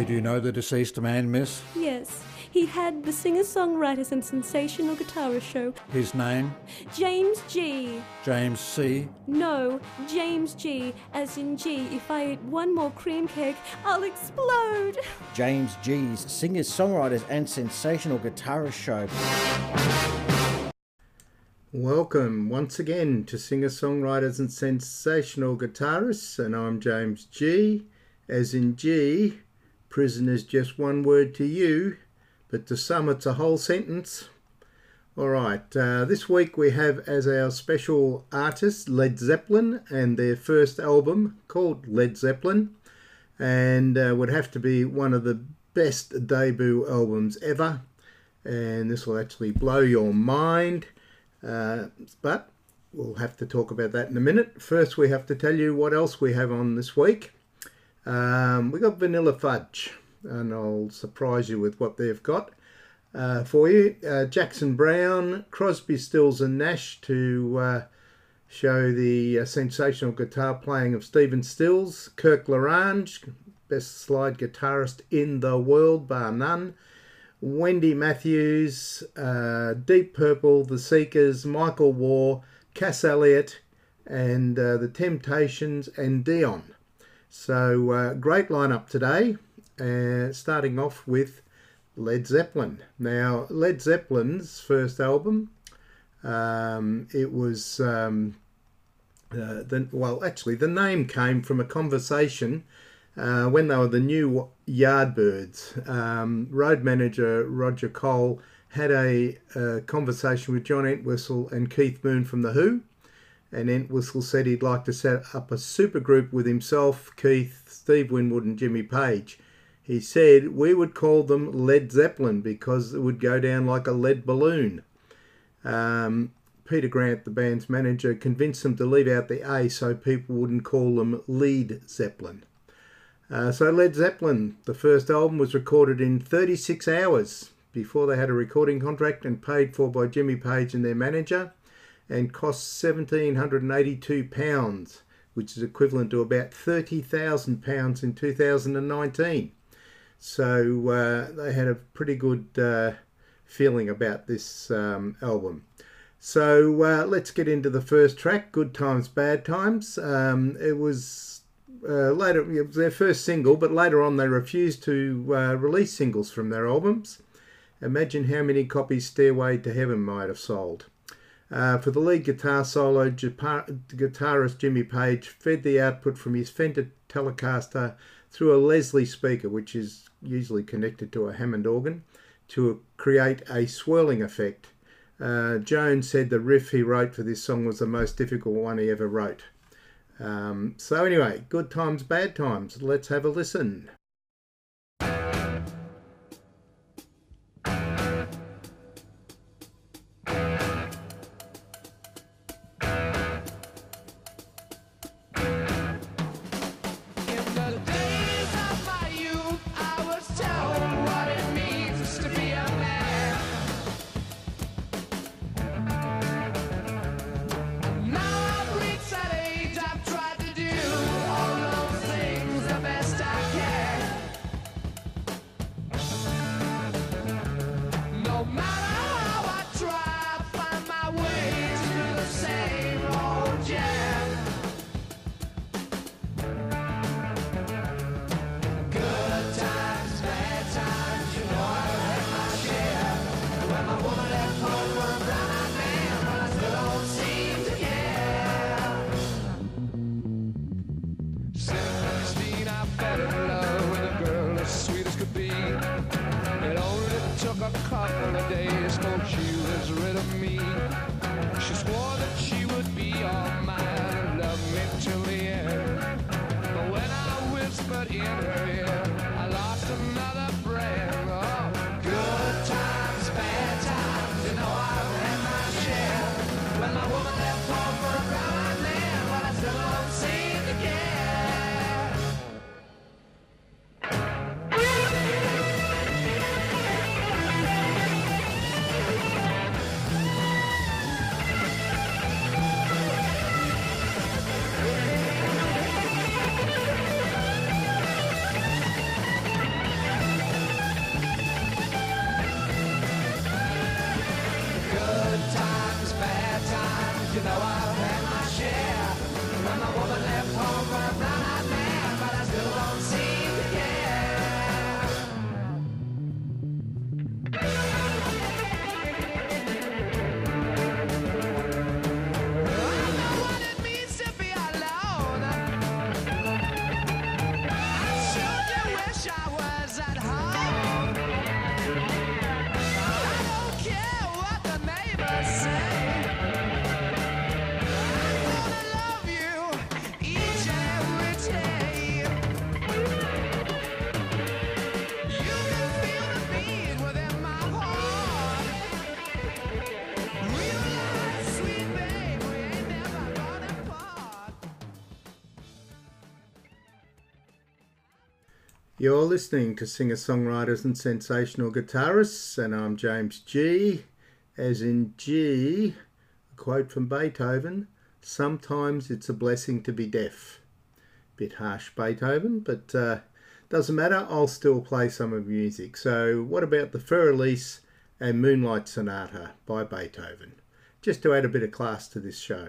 Did you know the deceased man, miss? Yes, he had the singer-songwriters and sensational guitarist show. His name? James G. James C. No, James G. As in G. If I eat one more cream cake, I'll explode. James G's singer songwriters and sensational guitarist show. Welcome once again to singer songwriters and sensational guitarists, and I'm James G. As in G, prison is just one word to you, but to some it's a whole sentence. Alright, uh, this week we have as our special artist Led Zeppelin and their first album called Led Zeppelin, and uh, would have to be one of the best debut albums ever. And this will actually blow your mind. Uh, but we'll have to talk about that in a minute. First, we have to tell you what else we have on this week. Um, we got Vanilla Fudge, and I'll surprise you with what they've got uh, for you. Uh, Jackson Browne, Crosby, Stills, and Nash to uh, show the uh, sensational guitar playing of Stephen Stills. Kirk Lorange, best slide guitarist in the world, bar none. Wendy Matthews, uh, Deep Purple, The Seekers, Michael War, Cass Elliot, and uh, The Temptations, and Dion. So, uh, great lineup today. Uh, starting off with Led Zeppelin. Now, Led Zeppelin's first album, um, it was, um, uh, the, well, actually, the name came from a conversation uh, when they were the new Yardbirds. Um, road manager Roger Cole had a, a, conversation with John Entwistle and Keith Moon from The Who. And Entwistle said he'd like to set up a supergroup with himself, Keith, Steve Winwood, and Jimmy Page. He said we would call them Led Zeppelin because it would go down like a lead balloon. Um, Peter Grant, the band's manager, convinced them to leave out the A so people wouldn't call them Lead Zeppelin. Uh, so Led Zeppelin, the first album was recorded in 36 hours before they had a recording contract and paid for by Jimmy Page and their manager and cost £1,782, which is equivalent to about £30,000 in 2019. So uh, they had a pretty good uh, feeling about this um, album. So uh, let's get into the first track, Good Times, Bad Times. Um, it was uh, later, it was their first single, but later on they refused to uh, release singles from their albums. Imagine how many copies Stairway to Heaven might have sold. Uh, for the lead guitar solo, guitarist Jimmy Page fed the output from his Fender Telecaster through a Leslie speaker, which is usually connected to a Hammond organ, to create a swirling effect. Uh, Jones said the riff he wrote for this song was the most difficult one he ever wrote. Um, so, anyway, good times, bad times. Let's have a listen. You're listening to singer songwriters and sensational guitarists, and I'm James G. As in G, a quote from Beethoven Sometimes it's a blessing to be deaf. Bit harsh, Beethoven, but uh, doesn't matter, I'll still play some of music. So, what about the Für Elise and Moonlight Sonata by Beethoven? Just to add a bit of class to this show.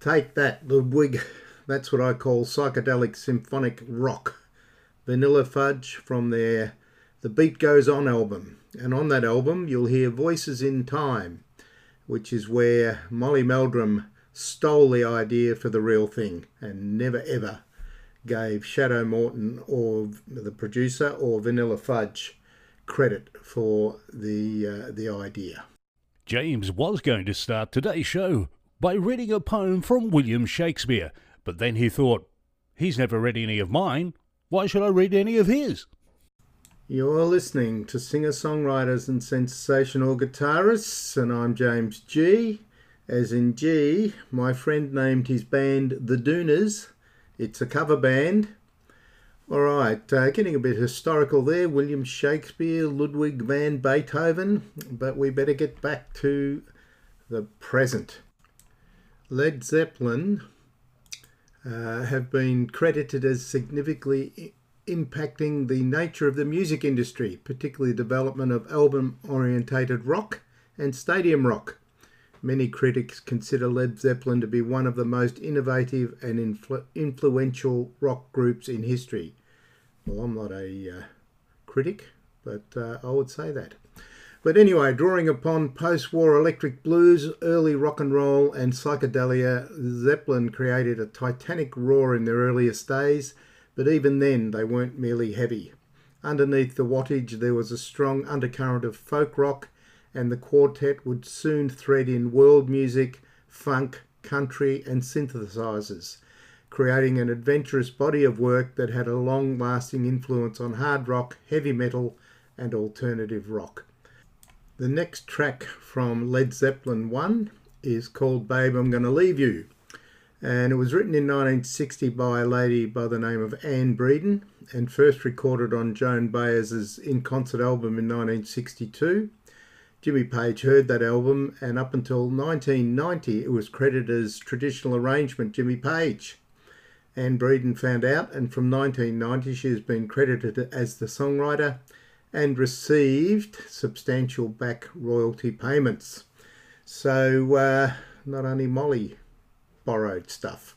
Take that, Ludwig. That's what I call psychedelic symphonic rock. Vanilla Fudge from their The Beat Goes On album. And on that album, you'll hear Voices in Time, which is where Molly Meldrum stole the idea for the real thing and never ever gave Shadow Morton or the producer or Vanilla Fudge credit for the uh, the idea. James was going to start today's show by reading a poem from William Shakespeare, but then he thought, he's never read any of mine. Why should I read any of his? You're listening to singer songwriters and sensational guitarists, and I'm James G. As in G, my friend named his band The Dooners. It's a cover band. All right, uh, getting a bit historical there. William Shakespeare, Ludwig van Beethoven, but we better get back to the present. Led Zeppelin uh, have been credited as significantly impacting the nature of the music industry, particularly the development of album orientated rock and stadium rock. Many critics consider Led Zeppelin to be one of the most innovative and influ- influential rock groups in history. Well, I'm not a uh, critic, but uh, I would say that. But anyway, drawing upon post war electric blues, early rock and roll, and psychedelia, Zeppelin created a titanic roar in their earliest days, but even then they weren't merely heavy. Underneath the wattage, there was a strong undercurrent of folk rock, and the quartet would soon thread in world music, funk, country, and synthesizers, creating an adventurous body of work that had a long lasting influence on hard rock, heavy metal, and alternative rock. The next track from Led Zeppelin 1 is called Babe, I'm Gonna Leave You. And it was written in 1960 by a lady by the name of Anne Bredon and first recorded on Joan Baez's in concert album in 1962. Jimmy Page heard that album, and up until 1990, it was credited as traditional arrangement Jimmy Page. Anne Bredon found out, and from 1990, she has been credited as the songwriter and received substantial back royalty payments. So, uh, not only Molly borrowed stuff.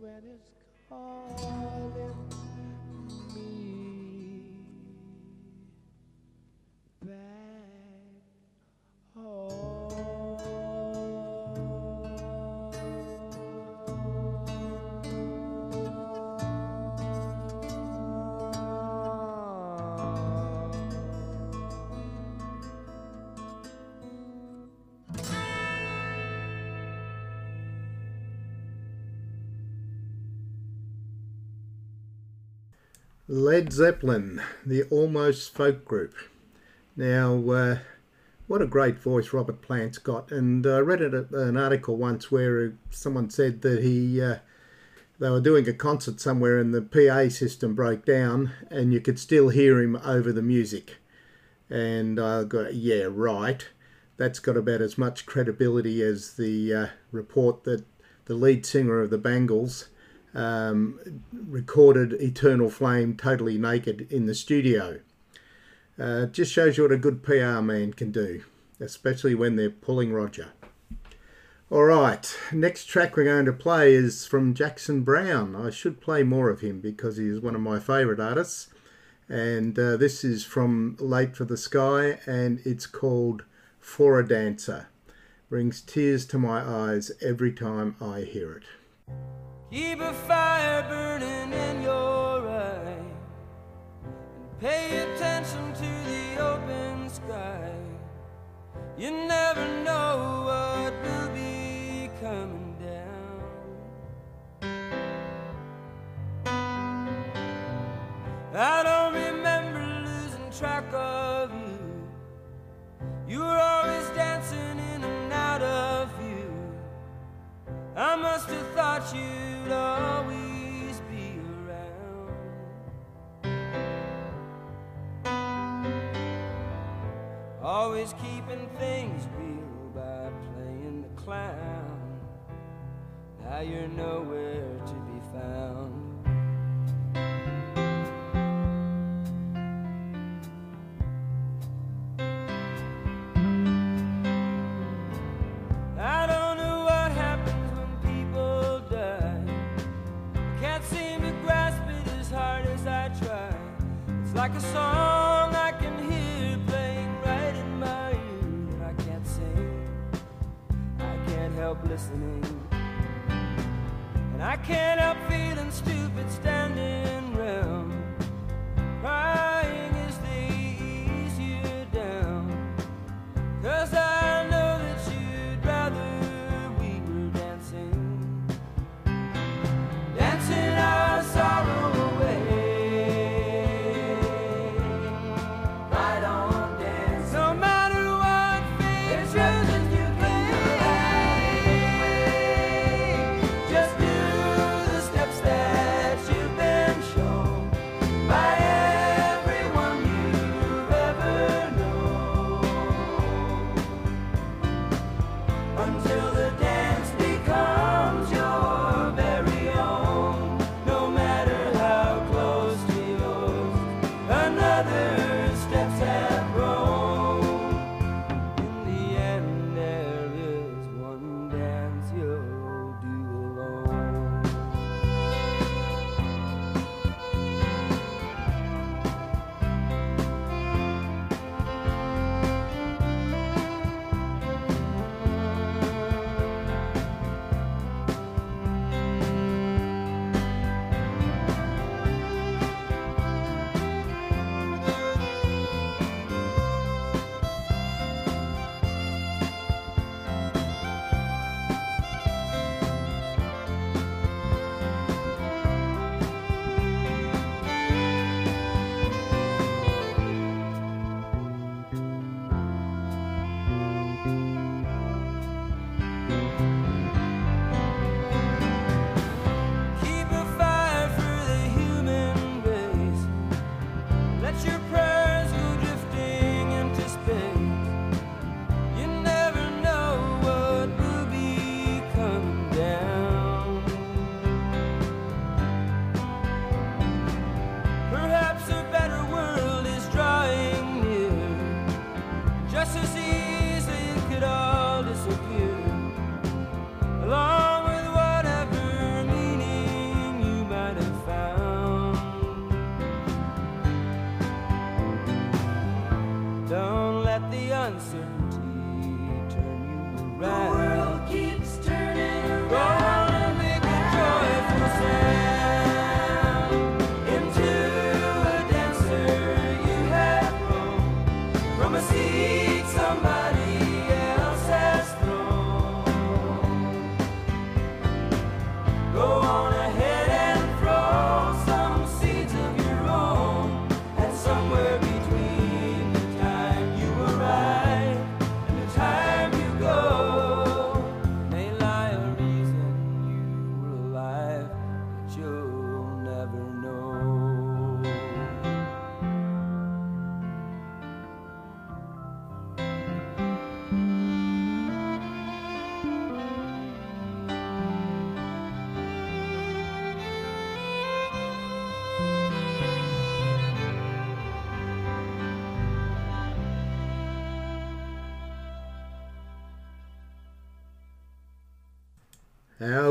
When it's calling Led Zeppelin, the almost folk group. Now, uh, what a great voice Robert Plant's got. And I read it, an article once where someone said that he uh, they were doing a concert somewhere and the PA system broke down and you could still hear him over the music. And I got, yeah, right. That's got about as much credibility as the uh, report that the lead singer of the Bangles um, recorded Eternal Flame totally naked in the studio. Uh, just shows you what a good PR man can do, especially when they're pulling Roger. All right, next track we're going to play is from Jackson Browne. I should play more of him because he is one of my favourite artists. And uh, this is from Late for the Sky and it's called For a Dancer. Brings tears to my eyes every time I hear it. Keep a fire burning in your eye and pay attention to the open sky. You never know what will be coming down. I don't remember losing track of you. You were I must have thought you'd always be around. Always keeping things real by playing the clown. Now you're nowhere to be found. And I can't help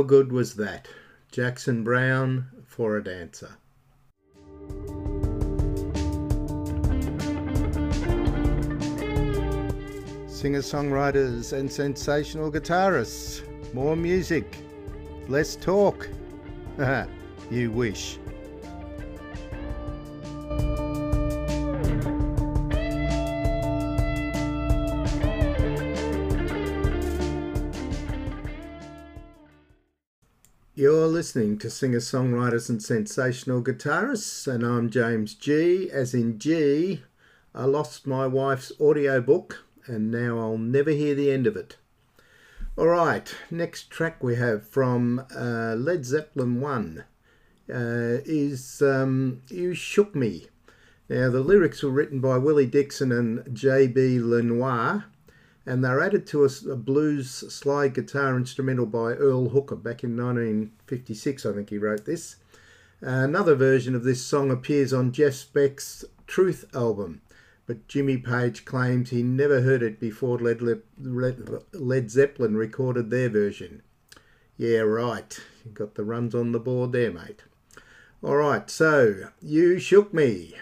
How good was that? Jackson Browne for a dancer. Singer songwriters and sensational guitarists. More music. Less talk. you wish. You're listening to singer songwriters and sensational guitarists, and I'm James G. As in G, I lost my wife's audiobook, and now I'll never hear the end of it. All right, next track we have from uh, Led Zeppelin 1 uh, is um, You Shook Me. Now, the lyrics were written by Willie Dixon and J.B. Lenoir, and they're added to a, a, blues slide guitar instrumental by Earl Hooker back in 1956, I think he wrote this. Another version of this song appears on Jeff Beck's Truth album, but Jimmy Page claims he never heard it before Led, Led Zeppelin recorded their version. Yeah, right. You got the runs on the board there, mate. All right, so You Shook Me.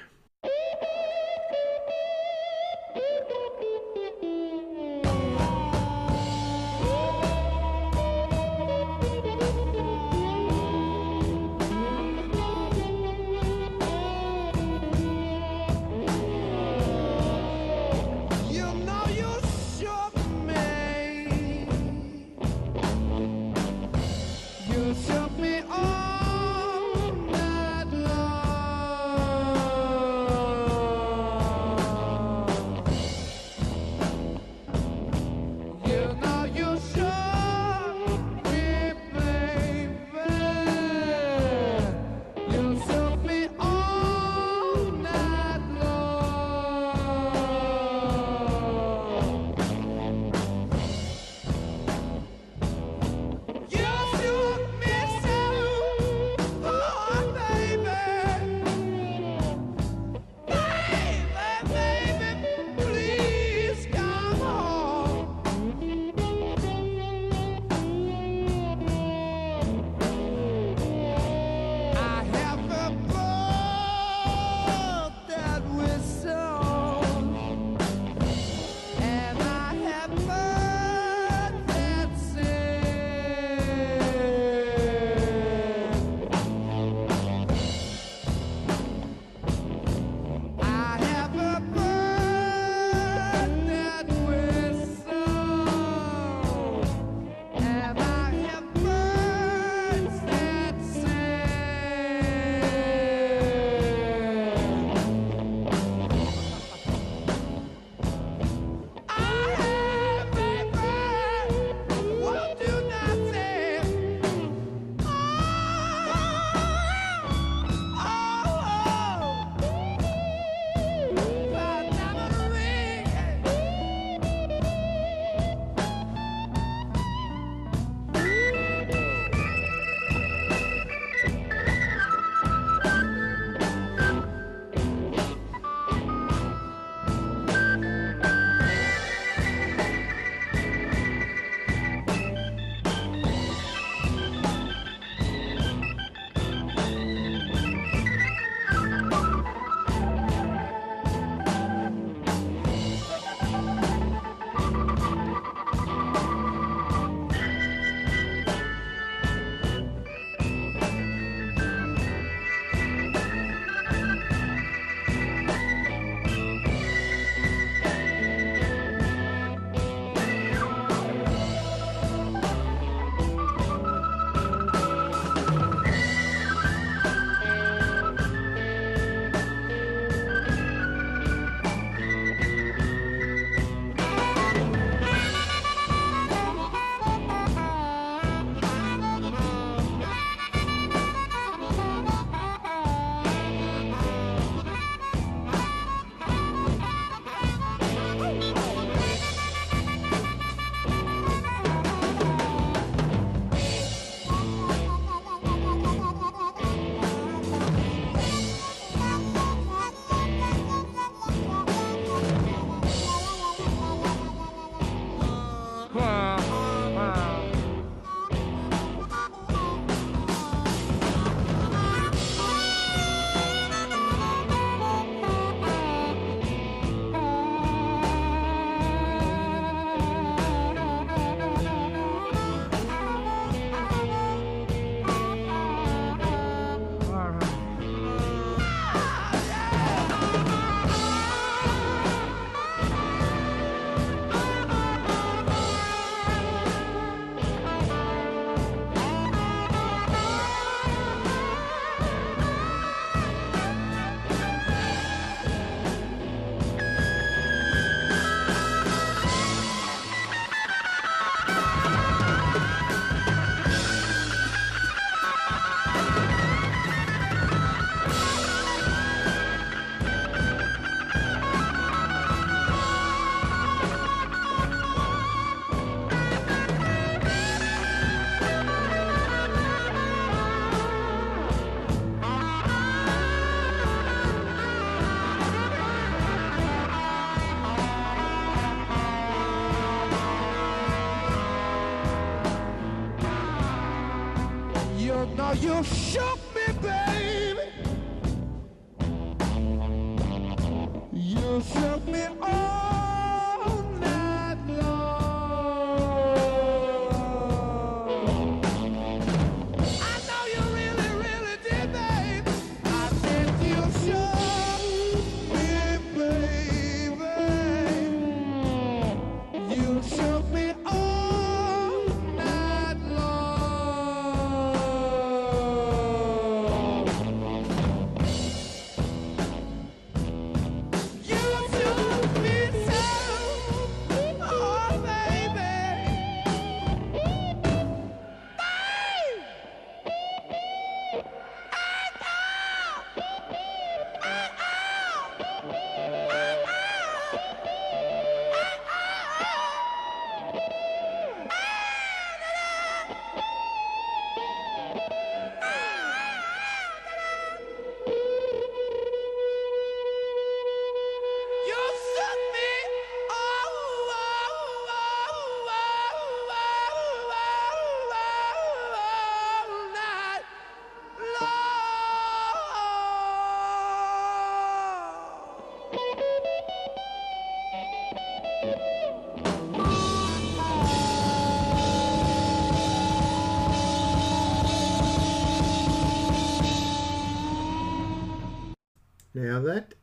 that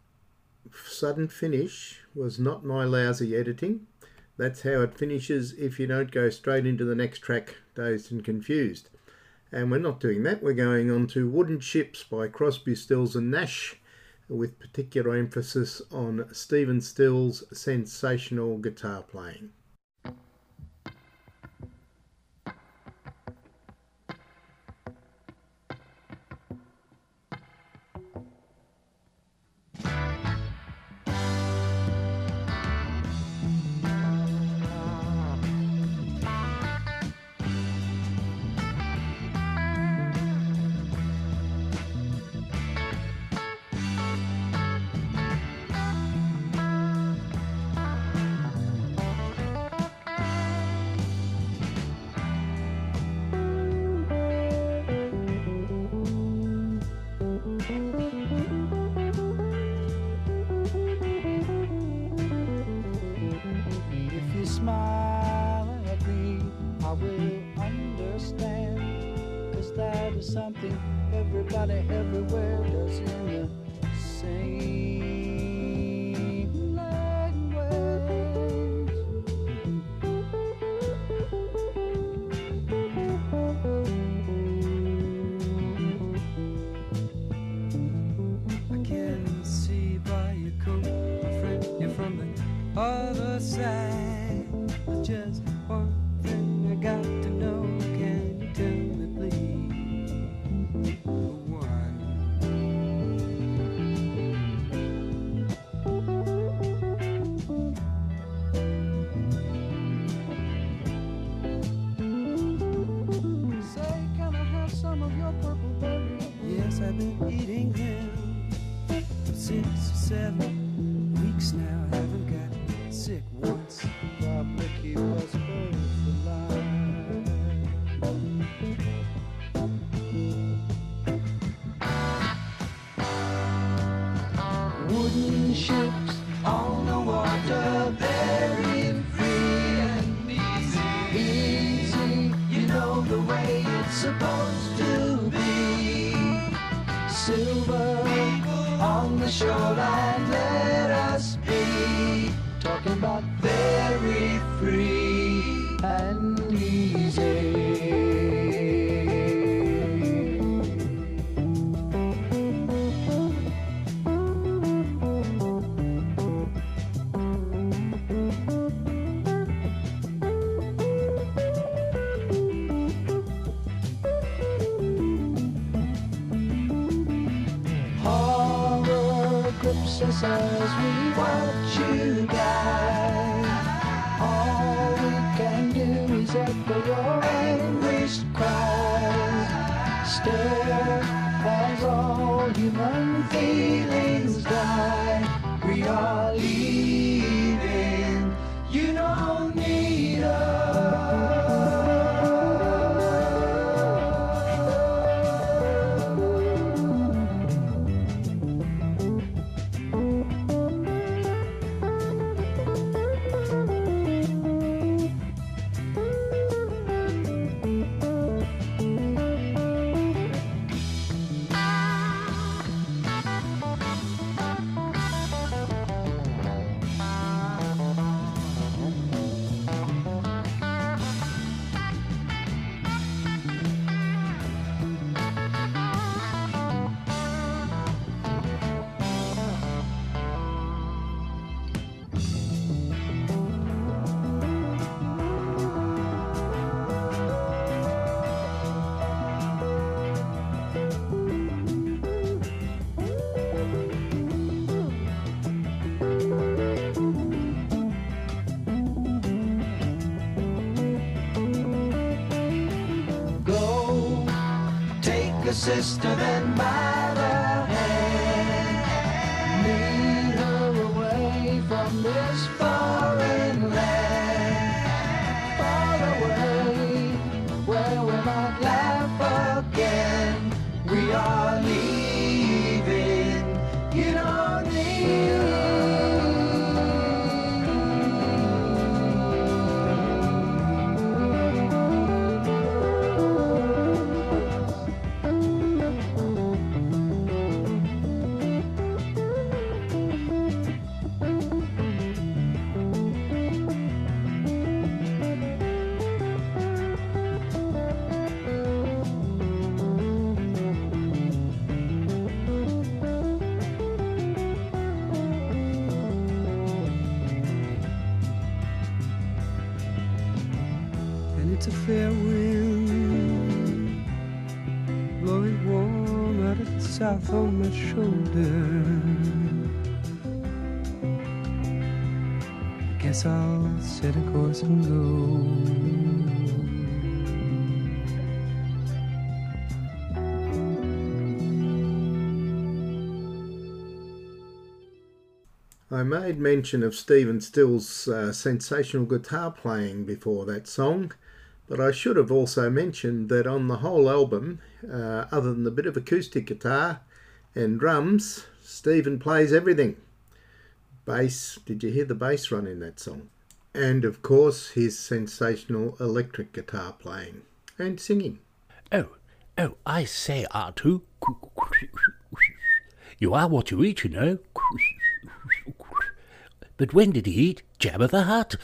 sudden finish was not my lousy editing. That's how it finishes if you don't go straight into the next track, Dazed and Confused. And we're not doing that, we're going on to Wooden Ships by Crosby, Stills and Nash, with particular emphasis on Stephen Stills' sensational guitar playing. Shoulder. Guess I'll set a course and go. I made mention of Stephen Still's uh, sensational guitar playing before that song, but I should have also mentioned that on the whole album, uh, other than a bit of acoustic guitar and drums, Stephen plays everything. Bass, did you hear the bass run in that song? And of course, his sensational electric guitar playing and singing. Oh, oh, I say, Artoo. You are what you eat, you know. But when did he eat Jabba the Hutt?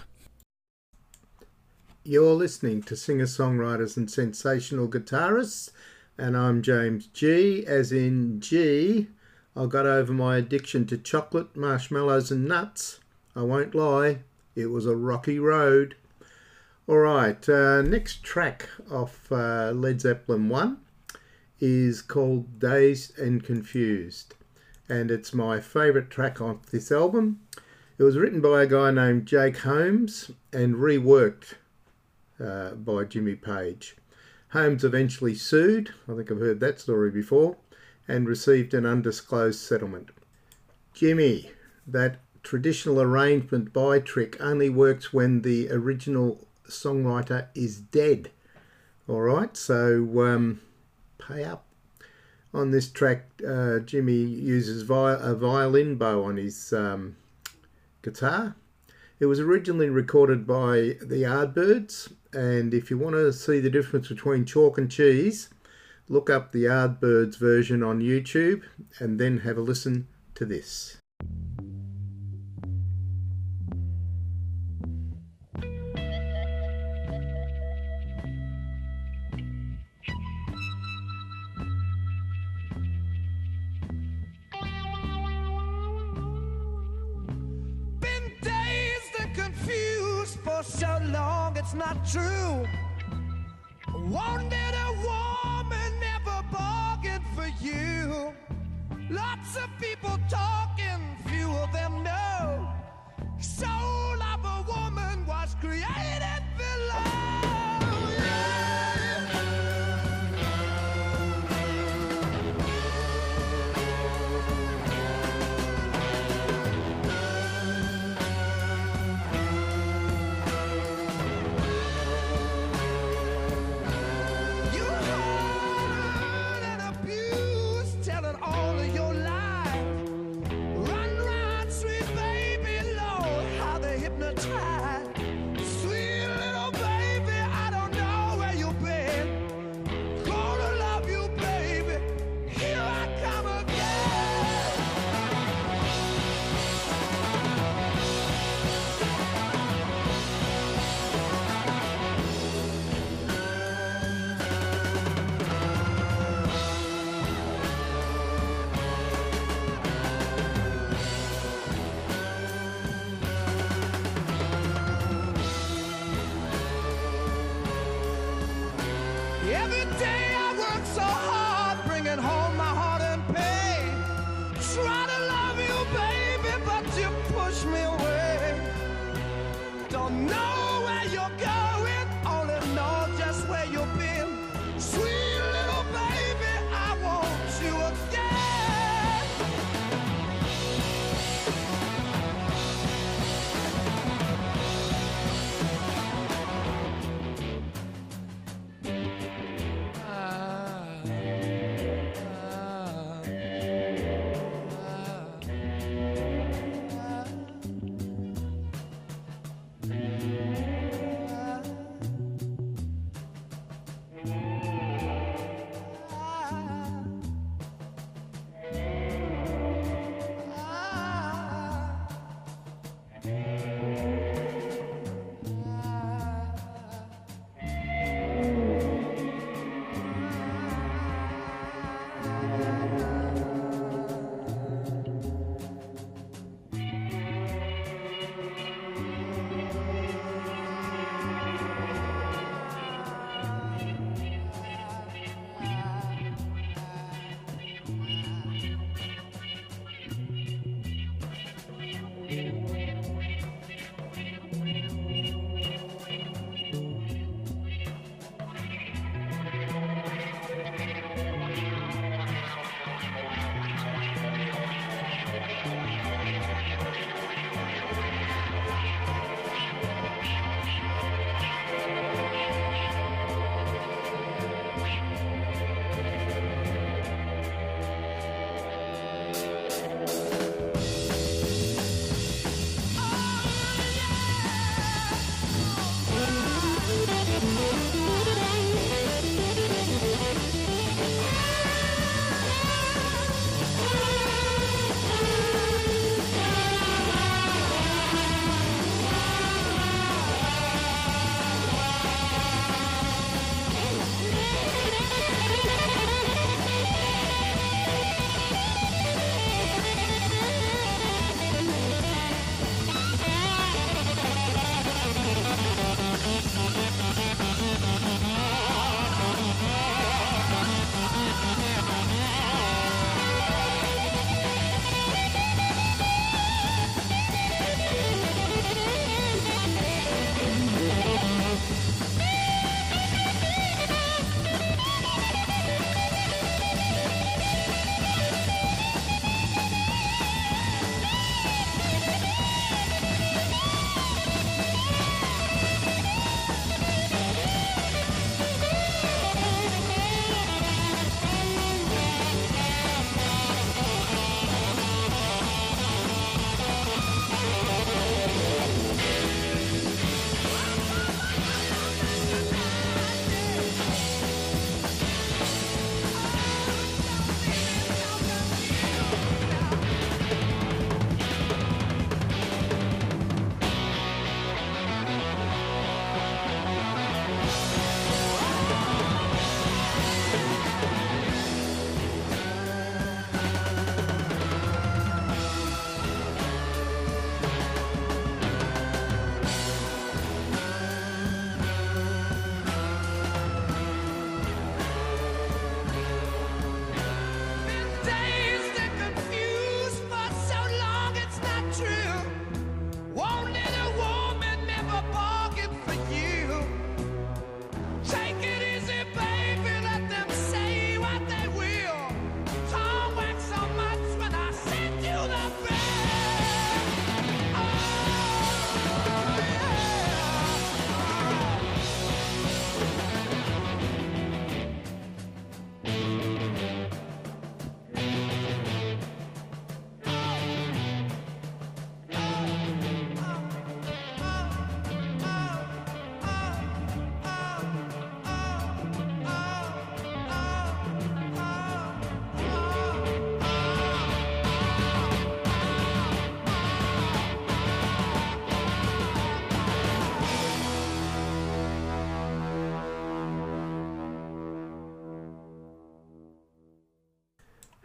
You're listening to singer songwriters and sensational guitarists, and I'm James G, as in G. I got over my addiction to chocolate, marshmallows, and nuts. I won't lie, it was a rocky road. All right, uh, next track off uh, Led Zeppelin 1 is called Dazed and Confused, and it's my favourite track off this album. It was written by a guy named Jake Holmes and reworked uh, by Jimmy Page. Holmes eventually sued, I think I've heard that story before, and received an undisclosed settlement. Jimmy, that traditional arrangement by trick only works when the original songwriter is dead. All right, so um, pay up. On this track, uh, Jimmy uses vi- a violin bow on his um, guitar. It was originally recorded by the Yardbirds, and if you want to see the difference between chalk and cheese, look up the Yardbirds version on YouTube and then have a listen to this. True. Wanted a woman, never bargained for you. Lots of people talking, few of them know.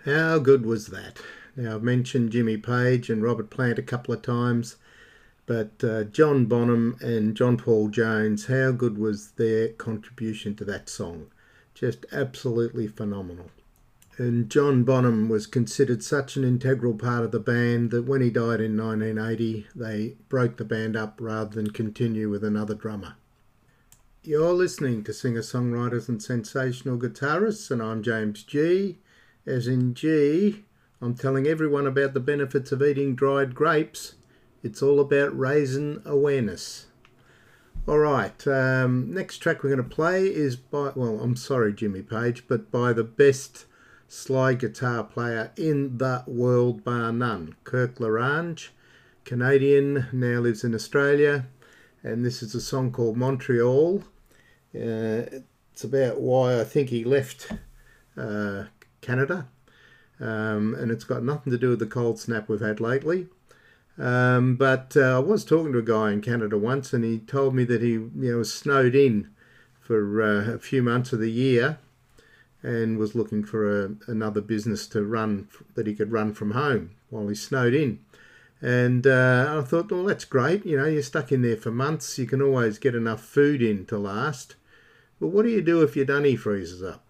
How good was that? Now, I've mentioned Jimmy Page and Robert Plant a couple of times, but uh, John Bonham and John Paul Jones, how good was their contribution to that song? Just absolutely phenomenal. And John Bonham was considered such an integral part of the band that when he died in 1980, they broke the band up rather than continue with another drummer. You're listening to singer songwriters and sensational guitarists, and I'm James G. As in G, I'm telling everyone about the benefits of eating dried grapes. It's all about raising awareness. All right, um, next track we're going to play is by, well, I'm sorry, Jimmy Page, but by the best sly guitar player in the world, bar none, Kirk Lorange, Canadian, now lives in Australia, and this is a song called Montreal. Uh, it's about why I think he left uh, Canada, um, and it's got nothing to do with the cold snap we've had lately. Um, but uh, I was talking to a guy in Canada once, and he told me that he you know was snowed in for uh, a few months of the year, and was looking for a, another business to run that he could run from home while he's snowed in. And uh, I thought, well, that's great. You know, you're stuck in there for months. You can always get enough food in to last. But what do you do if your dunny freezes up?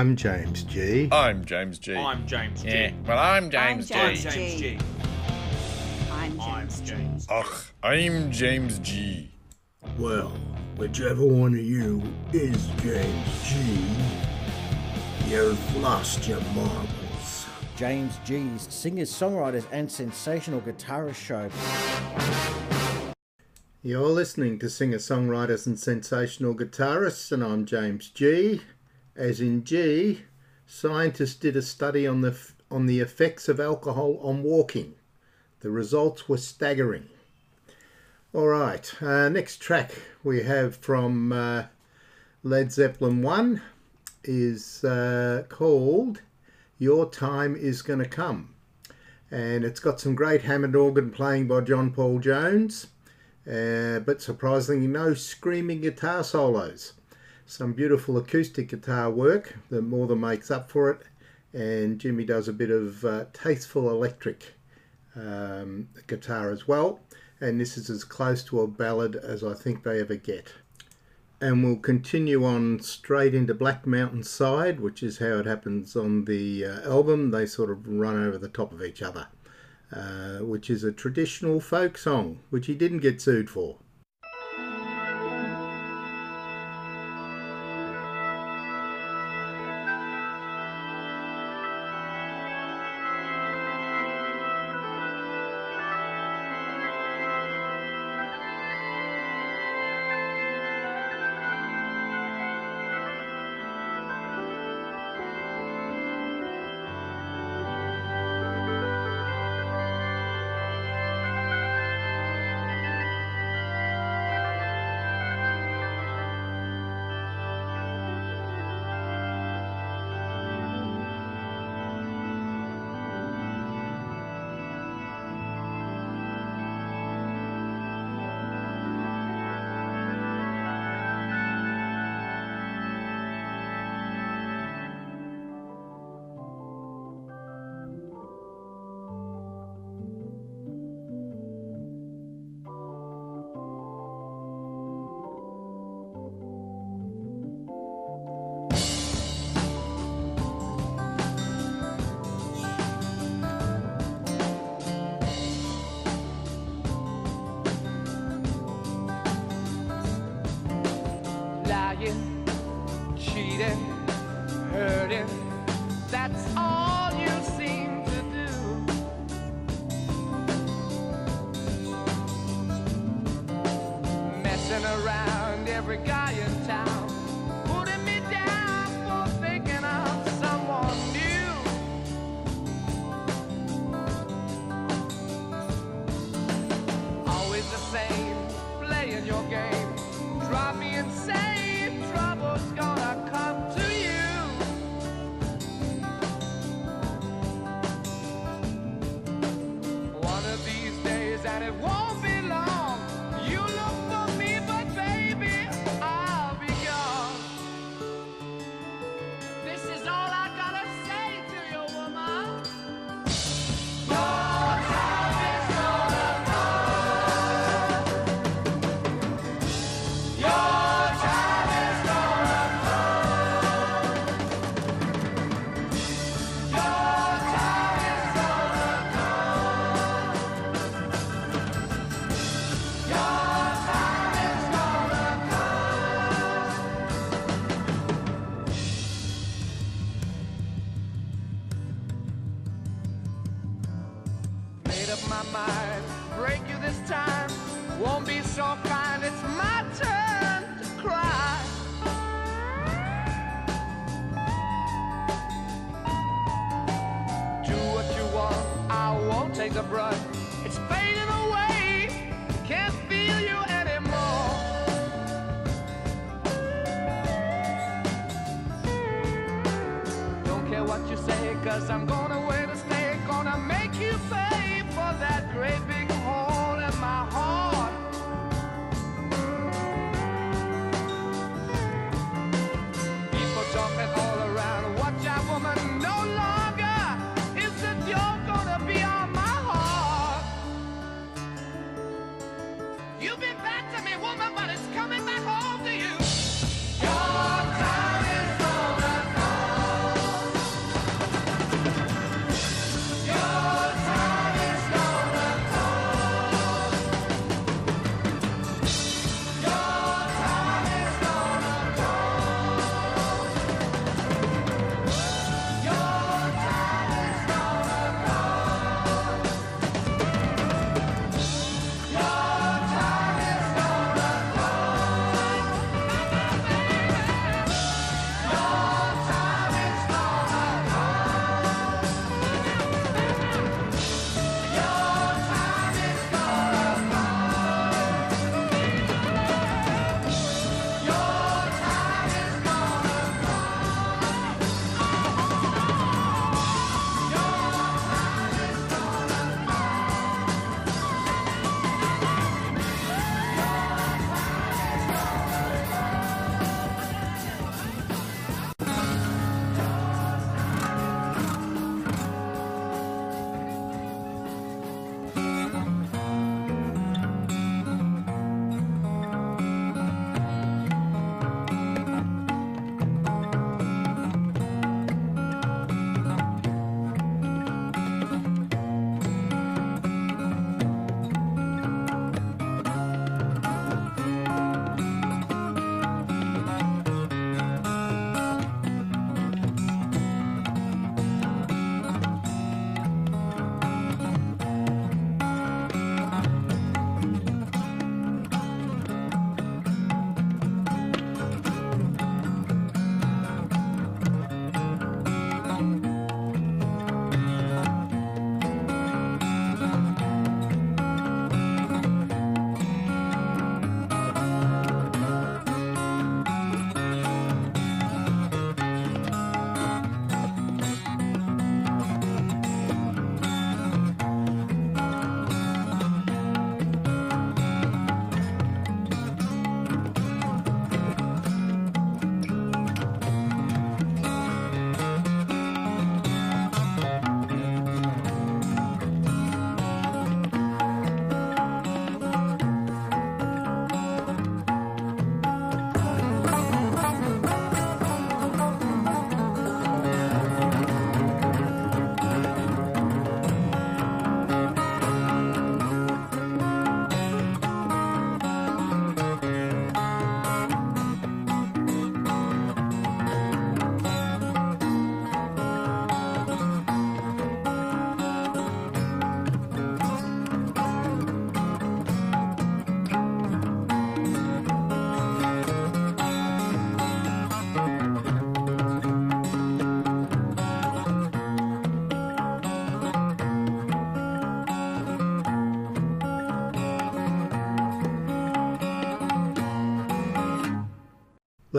I'm James G. I'm James G. I'm James G. Yeah, well, I'm James I'm G. James James G. I'm I'm James. James. Ugh, I'm James G. Well, whichever one of you is James G, you've lost your marbles. James G's singers, songwriters, and sensational guitarist show. You're listening to singer songwriters and sensational guitarists, and I'm James G. As in G, scientists did a study on the on the effects of alcohol on walking. The results were staggering. All right, uh, next track we have from uh, Led Zeppelin 1 is uh, called Your Time Is Gonna Come. And it's got some great Hammond organ playing by John Paul Jones, uh, but surprisingly, no screaming guitar solos. Some beautiful acoustic guitar work that more than makes up for it, and Jimmy does a bit of uh, tasteful electric um, guitar as well. And this is as close to a ballad as I think they ever get. And we'll continue on straight into Black Mountain Side, which is how it happens on the uh, album. They sort of run over the top of each other, uh, which is a traditional folk song, which he didn't get sued for.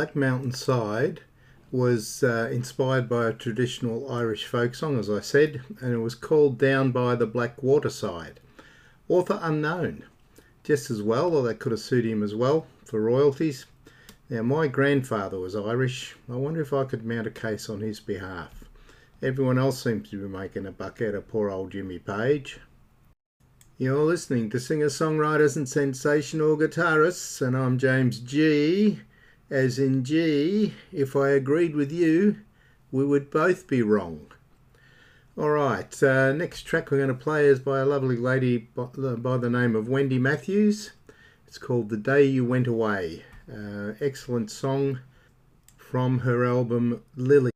Black Mountain Side was uh, inspired by a traditional Irish folk song, as I said, and it was called Down by the Black Waterside. Author unknown. Just as well, or they could have sued him as well for royalties. Now, my grandfather was Irish. I wonder if I could mount a case on his behalf. Everyone else seems to be making a buck out of poor old Jimmy Page. You're listening to singer songwriters and sensational guitarists, and I'm James G. As in G, if I agreed with you, we would both be wrong. Alright, uh, next track we're going to play is by a lovely lady by, by the name of Wendy Matthews. It's called The Day You Went Away. Uh, excellent song from her album Lily.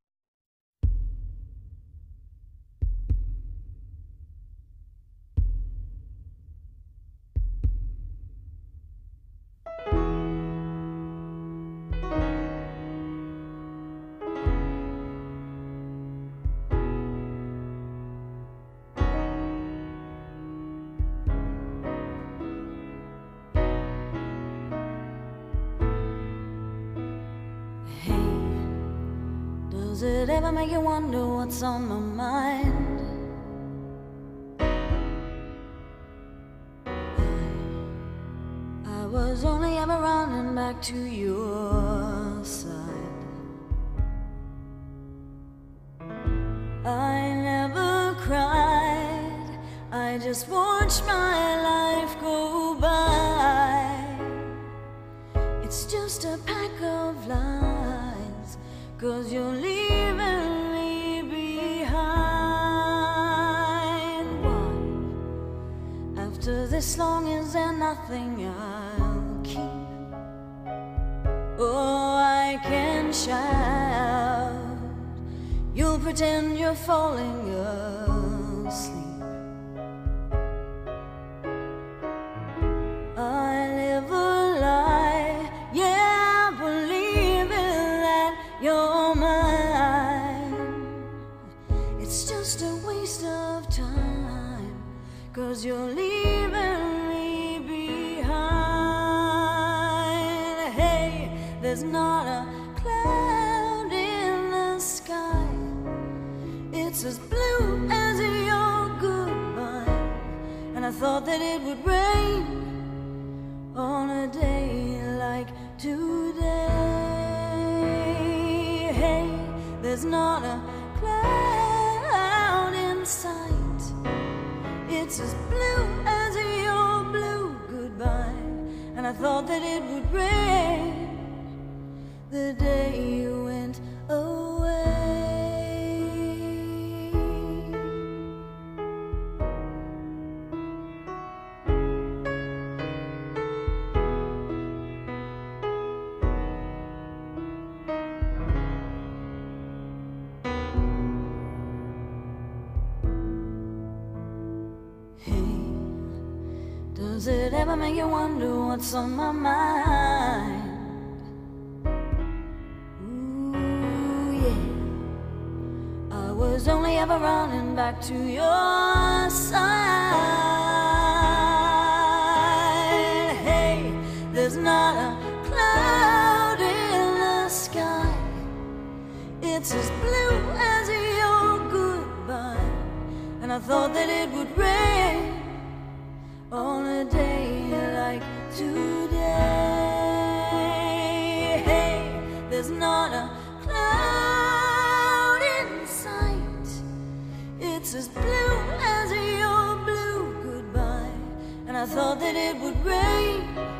Today. Hey, there's not a cloud in sight. It's as blue as your blue goodbye. And I thought that it would rain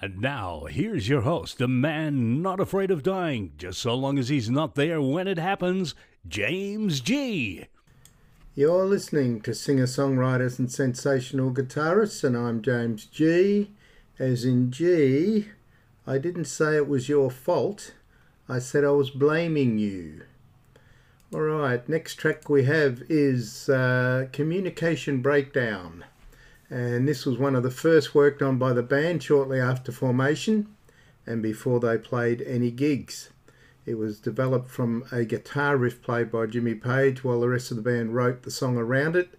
And now, here's your host, the man not afraid of dying, just so long as he's not there when it happens, James G. You're listening to singer songwriters and sensational guitarists, and I'm James G. As in G, I didn't say it was your fault, I said I was blaming you. Alright, next track we have is uh, Communication Breakdown. And this was one of the first worked on by the band shortly after formation and before they played any gigs. It was developed from a guitar riff played by Jimmy Page while the rest of the band wrote the song around it.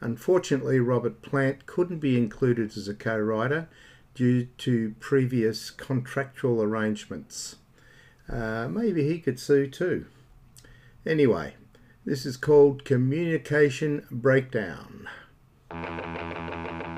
Unfortunately, Robert Plant couldn't be included as a co writer due to previous contractual arrangements. Uh, maybe he could sue too. Anyway, this is called Communication Breakdown. Bum bum.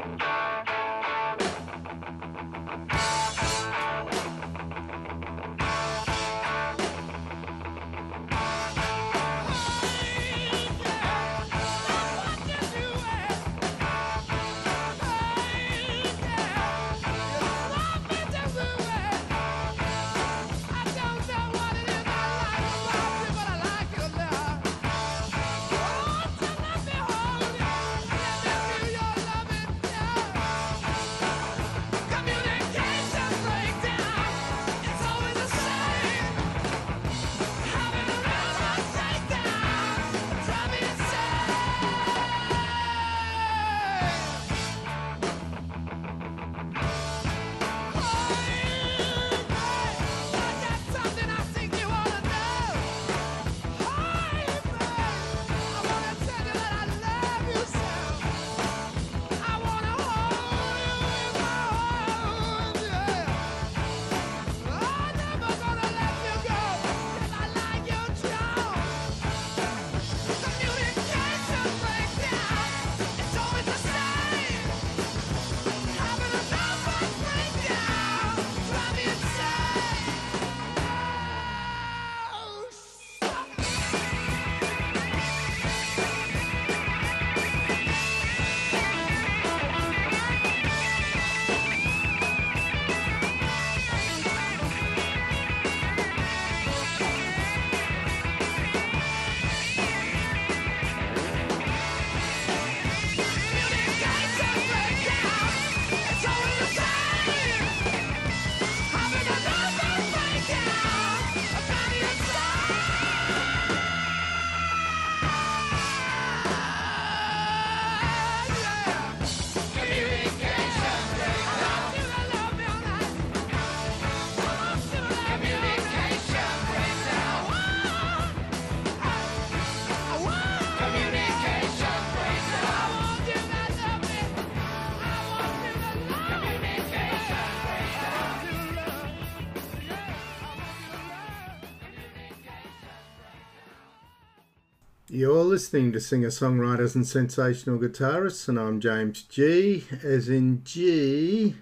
listening to singer songwriters and sensational guitarists, and I'm James G. As in G,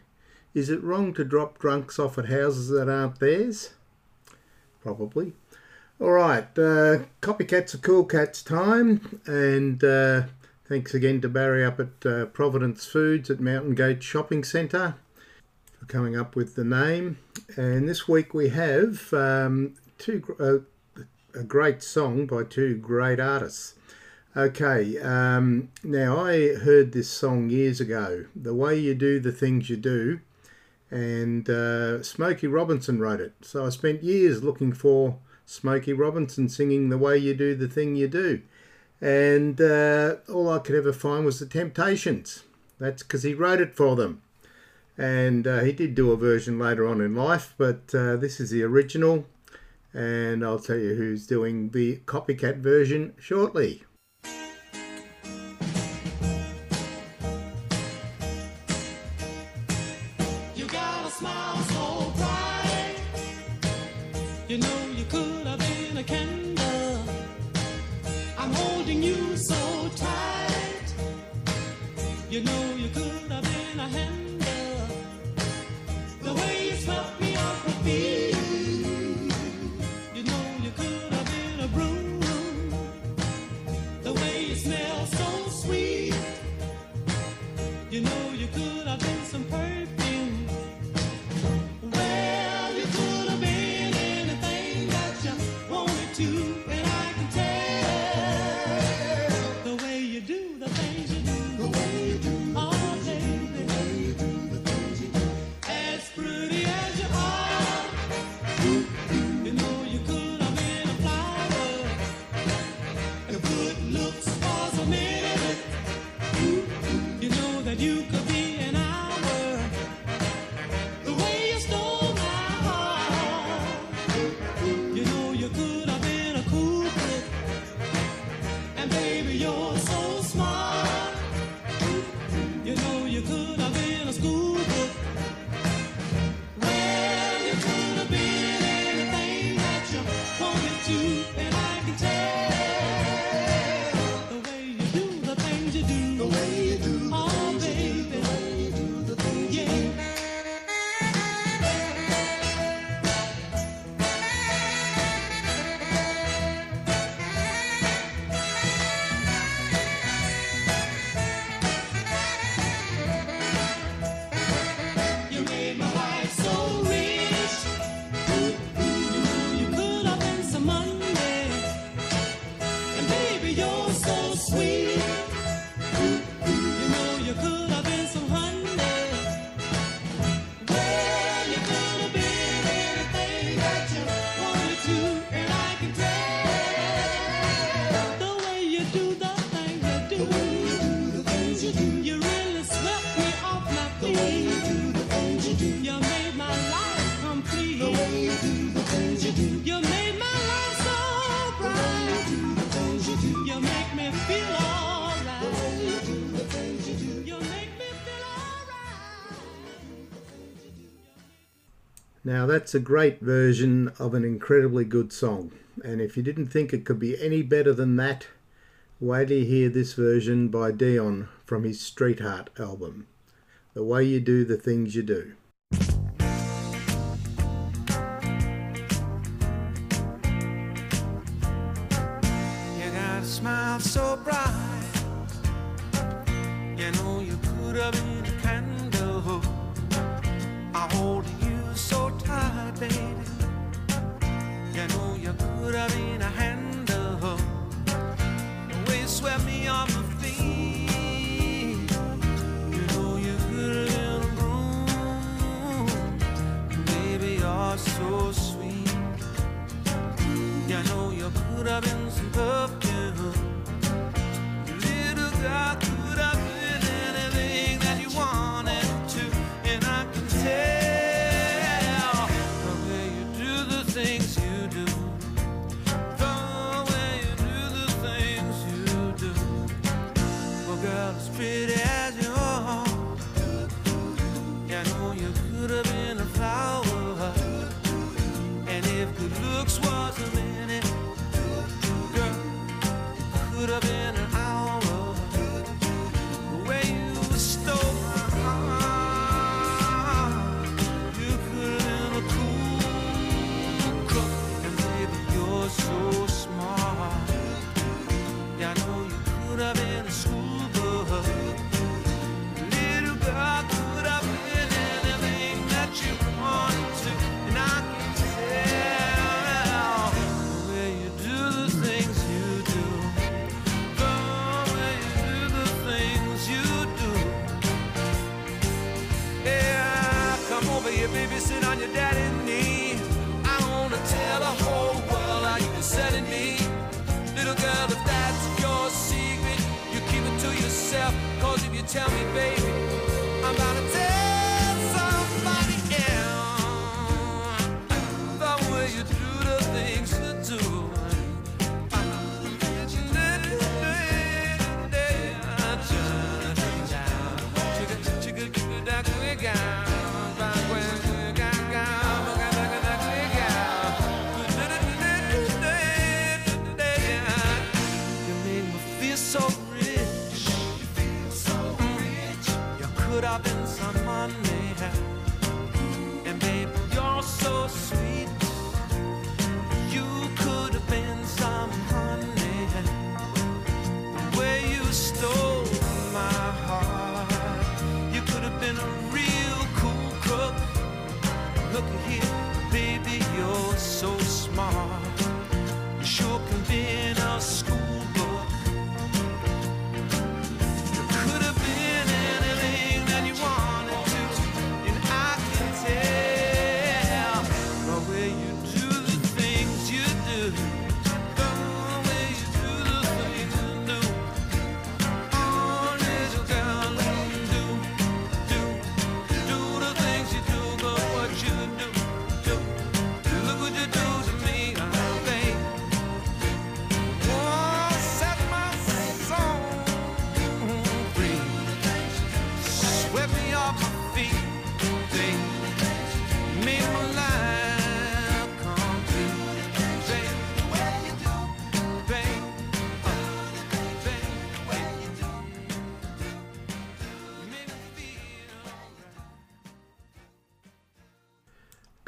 is it wrong to drop drunks off at houses that aren't theirs? Probably. All right, uh, copycats are cool cats time, and uh, thanks again to Barry up at uh, Providence Foods at Mountain Gate Shopping Centre for coming up with the name. And this week we have um, two uh, a great song by two great artists. Okay, um, now I heard this song years ago, The Way You Do the Things You Do, and uh, Smokey Robinson wrote it. So I spent years looking for Smokey Robinson singing The Way You Do the Thing You Do, and uh, all I could ever find was The Temptations. That's because he wrote it for them. And uh, he did do a version later on in life, but uh, this is the original. And I'll tell you who's doing the copycat version shortly. Now, that's a great version of an incredibly good song. And if you didn't think it could be any better than that, wait till you hear this version by Dion from his Streetheart album The Way You Do the Things You Do. of tell me, baby, I'm about to tell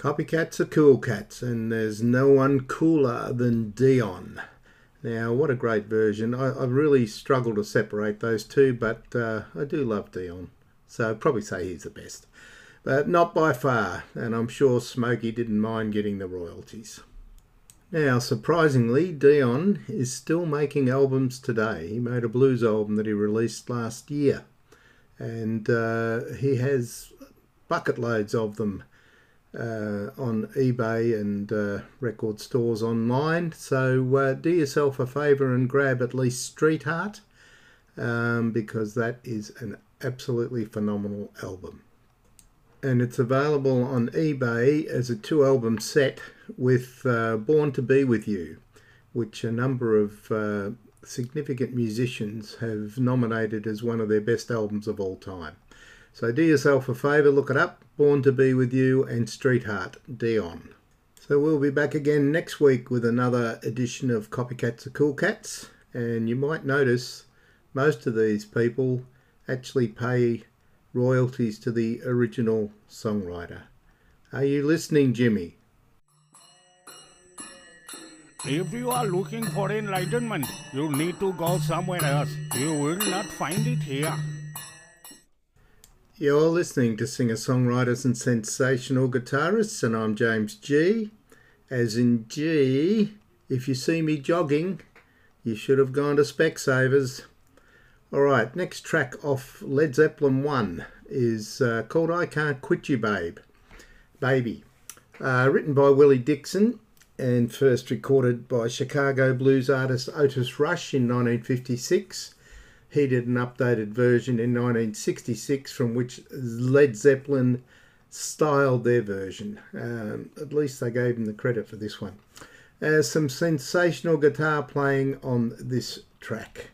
Copycats are cool cats, and there's no one cooler than Dion. Now, what a great version. I, I really struggle to separate those two, but uh, I do love Dion. So I'd probably say he's the best. But not by far, and I'm sure Smokey didn't mind getting the royalties. Now, surprisingly, Dion is still making albums today. He made a blues album that he released last year, and uh, he has bucket loads of them uh, on eBay and uh, record stores online. So uh, do yourself a favour and grab at least Streetheart um, because that is an absolutely phenomenal album. And it's available on eBay as a two album set with uh, Born to Be With You, which a number of uh, significant musicians have nominated as one of their best albums of all time. So do yourself a favour, look it up Born to Be With You and Streetheart, Dion. So we'll be back again next week with another edition of Copycats are Cool Cats. And you might notice most of these people actually pay royalties to the original songwriter. Are you listening, Jimmy? If you are looking for enlightenment, you need to go somewhere else. You will not find it here. You're listening to singer songwriters and sensational guitarists, and I'm James G. As in G, if you see me jogging, you should have gone to Specsavers. Alright, next track off Led Zeppelin 1 is uh, called I Can't Quit You Babe. Baby. Uh, written by Willie Dixon and first recorded by Chicago blues artist Otis Rush in 1956. He did an updated version in 1966 from which Led Zeppelin styled their version. Um, at least they gave him the credit for this one. Uh, some sensational guitar playing on this track.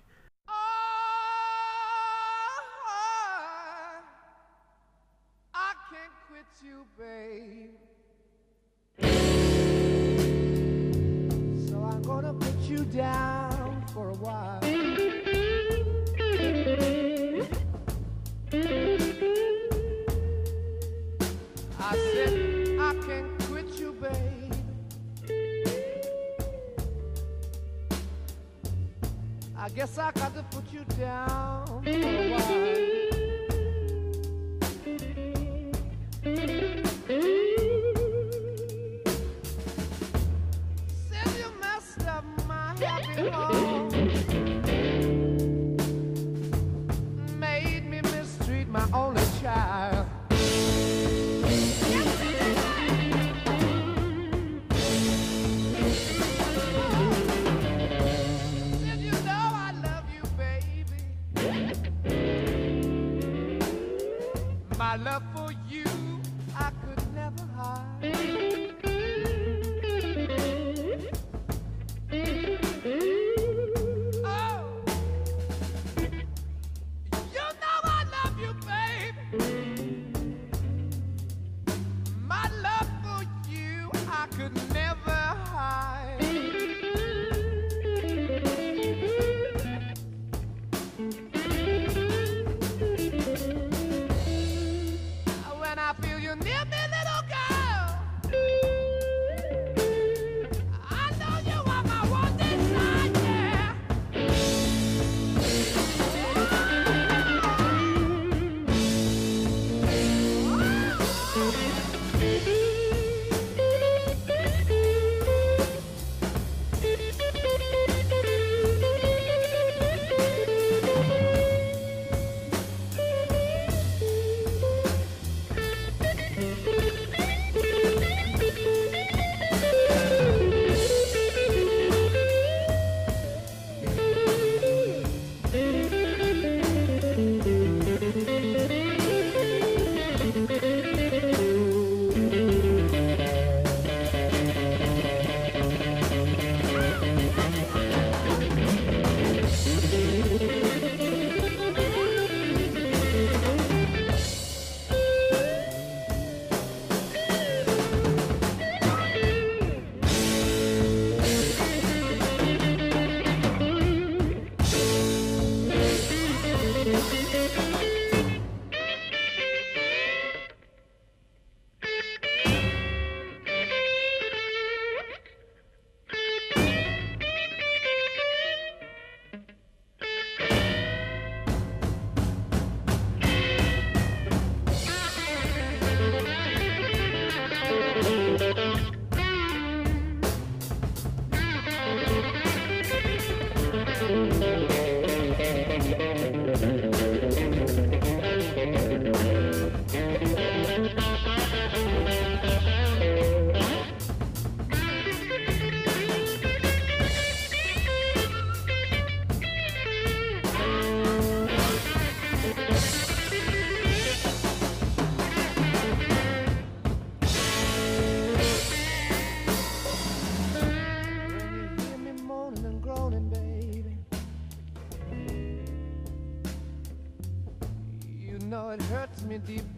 Down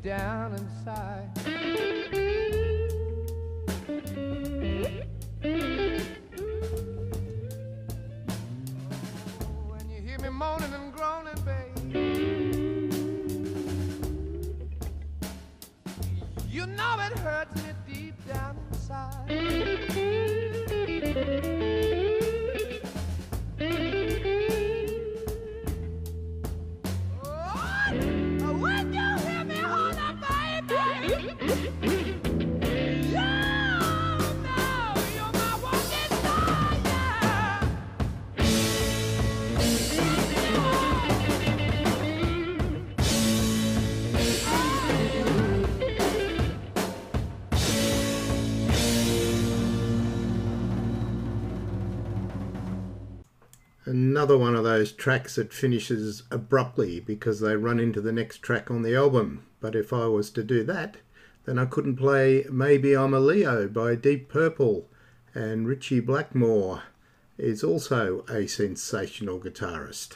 down inside. Another one of those tracks that finishes abruptly because they run into the next track on the album. But if I was to do that, then I couldn't play Maybe I'm a Leo by Deep Purple. And Ritchie Blackmore is also a sensational guitarist.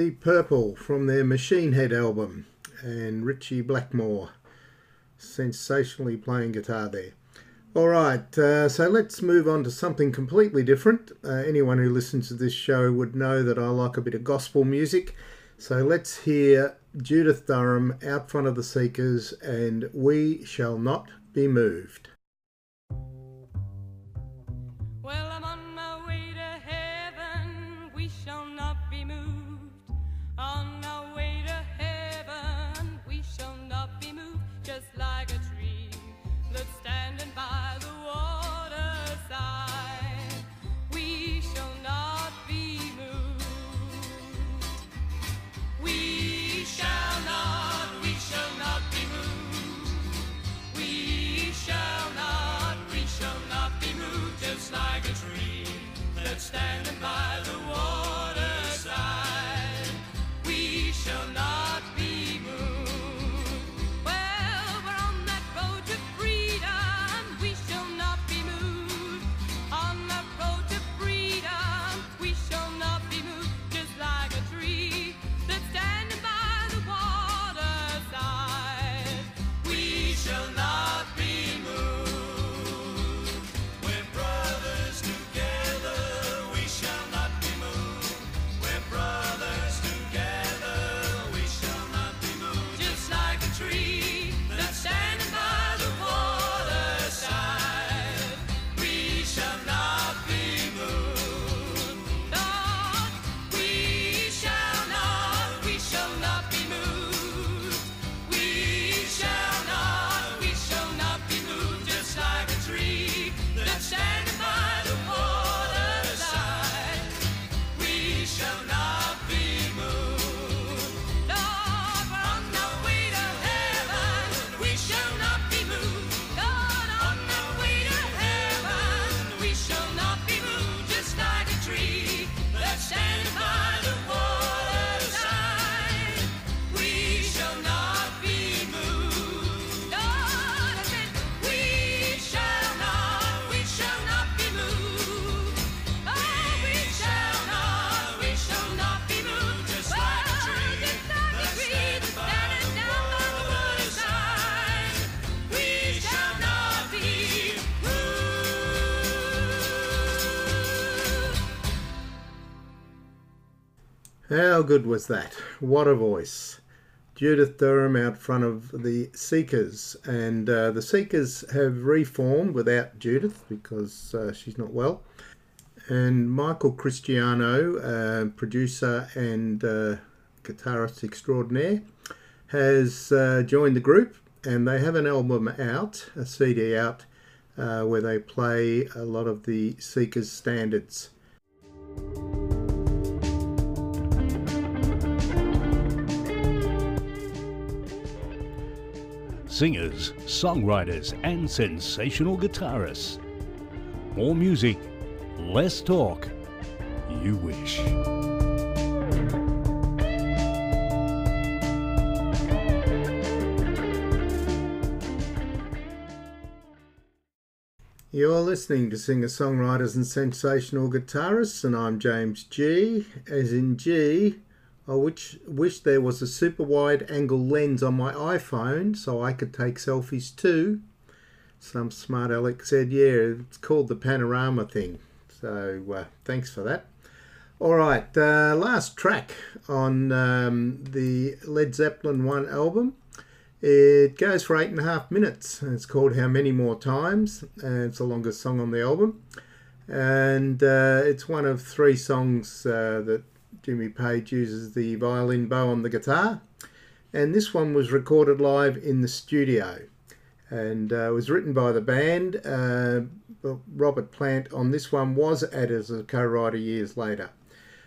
Deep Purple from their Machine Head album, and Ritchie Blackmore sensationally playing guitar there. All right, uh, so let's move on to something completely different. Uh, anyone who listens to this show would know that I like a bit of gospel music. So let's hear Judith Durham out front of the Seekers and We Shall Not Be Moved. How good was that? What a voice. Judith Durham out front of the Seekers. And uh, the Seekers have reformed without Judith because uh, she's not well. And Michael Cristiano, uh, producer and uh, guitarist extraordinaire, has uh, joined the group and they have an album out, a CD out, uh, where they play a lot of the Seekers standards. Singers, songwriters, and sensational guitarists. More music, less talk. You wish. You're listening to singer songwriters and sensational guitarists, and I'm James G. As in G, I wish, wish there was a super wide angle lens on my iPhone so I could take selfies too. Some smart aleck said, yeah, it's called the panorama thing. So uh, thanks for that. All right, uh, last track on um, the Led Zeppelin 1 album. It goes for eight and a half minutes. It's called How Many More Times, and it's the longest song on the album. And uh, it's one of three songs uh, that Jimmy Page uses the violin bow on the guitar. And this one was recorded live in the studio and uh, was written by the band. Uh, Robert Plant on this one was added as a co writer years later.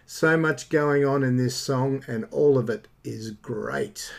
So much going on in this song, and all of it is great.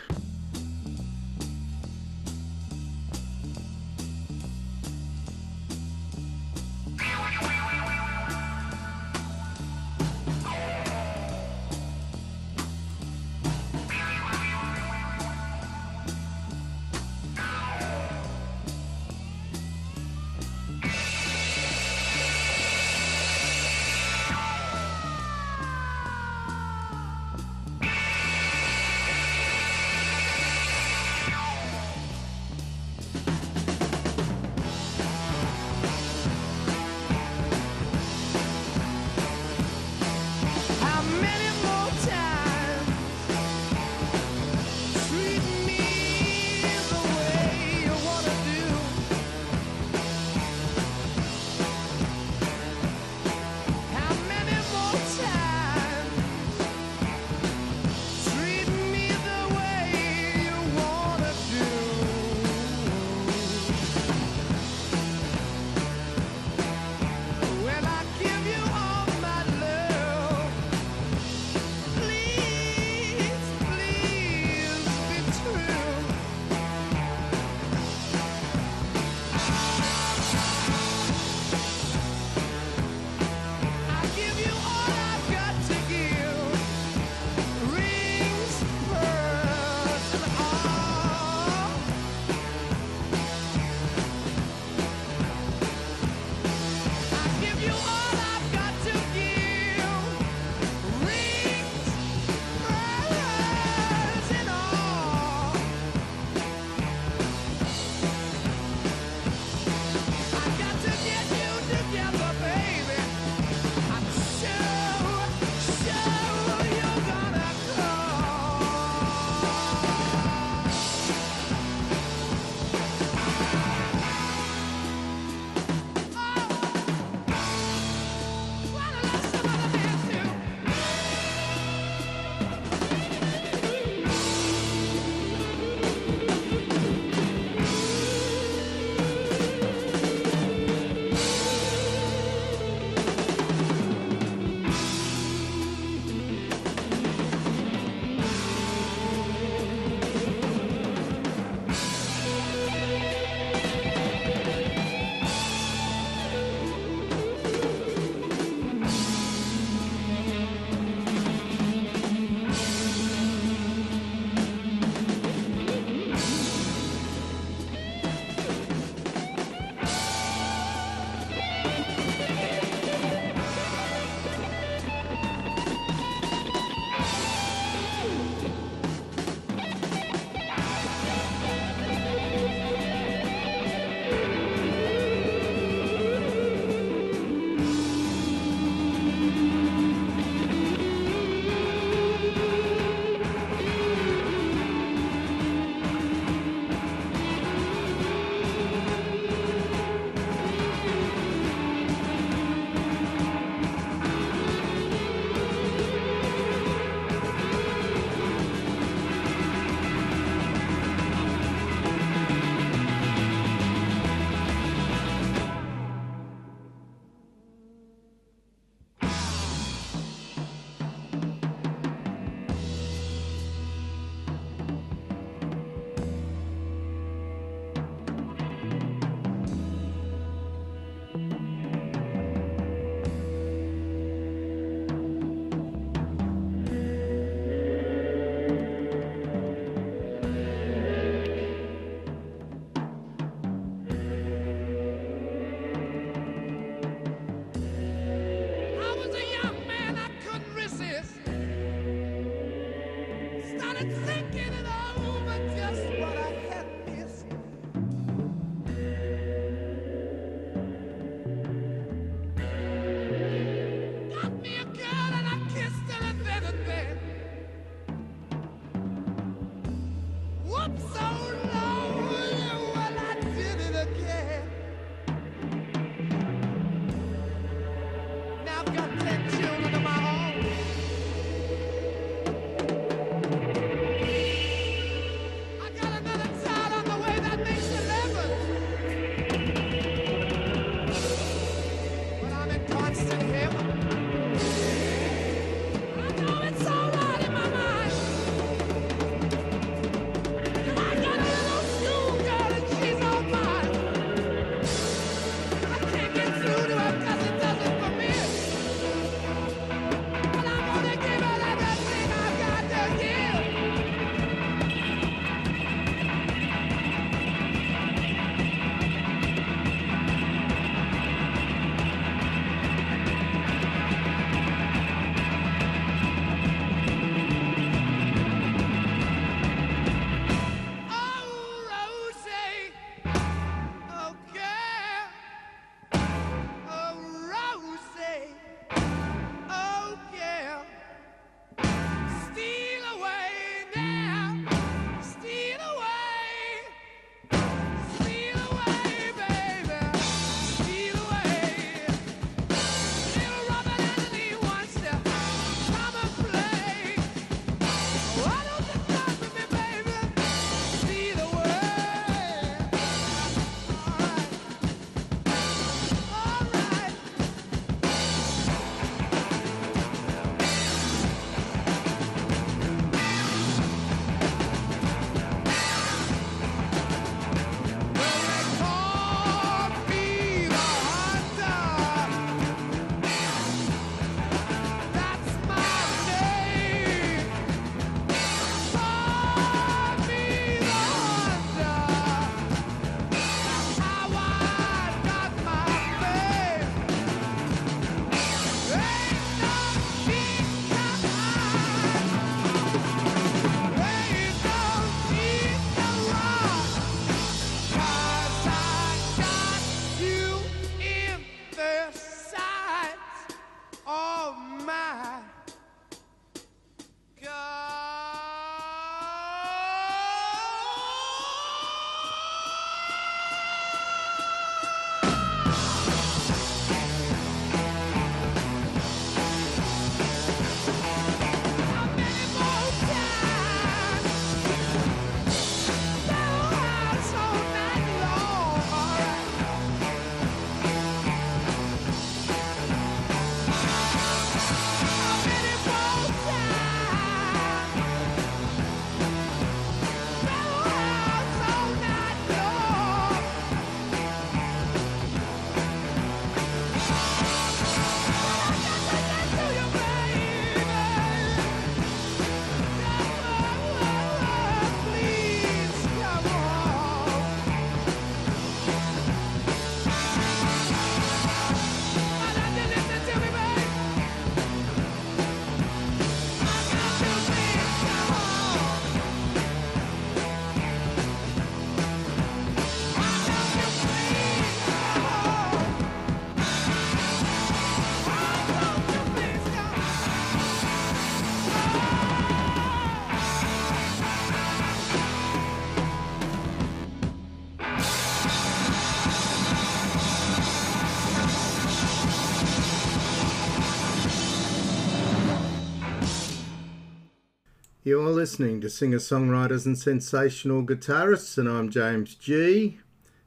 You're listening to singer songwriters and sensational guitarists, and I'm James G.